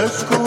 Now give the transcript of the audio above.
Let's go.